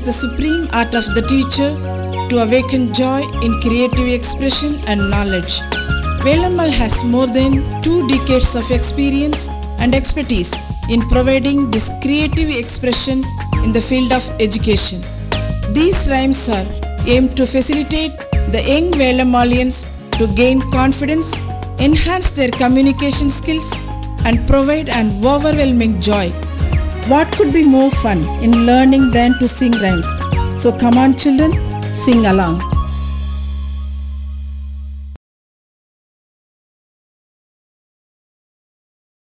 the supreme art of the teacher to awaken joy in creative expression and knowledge. Velammal has more than two decades of experience and expertise in providing this creative expression in the field of education. These rhymes are aimed to facilitate the young Velammalians to gain confidence, enhance their communication skills, and provide an overwhelming joy. What could be more fun in learning than to sing rhymes? So come on, children, sing along.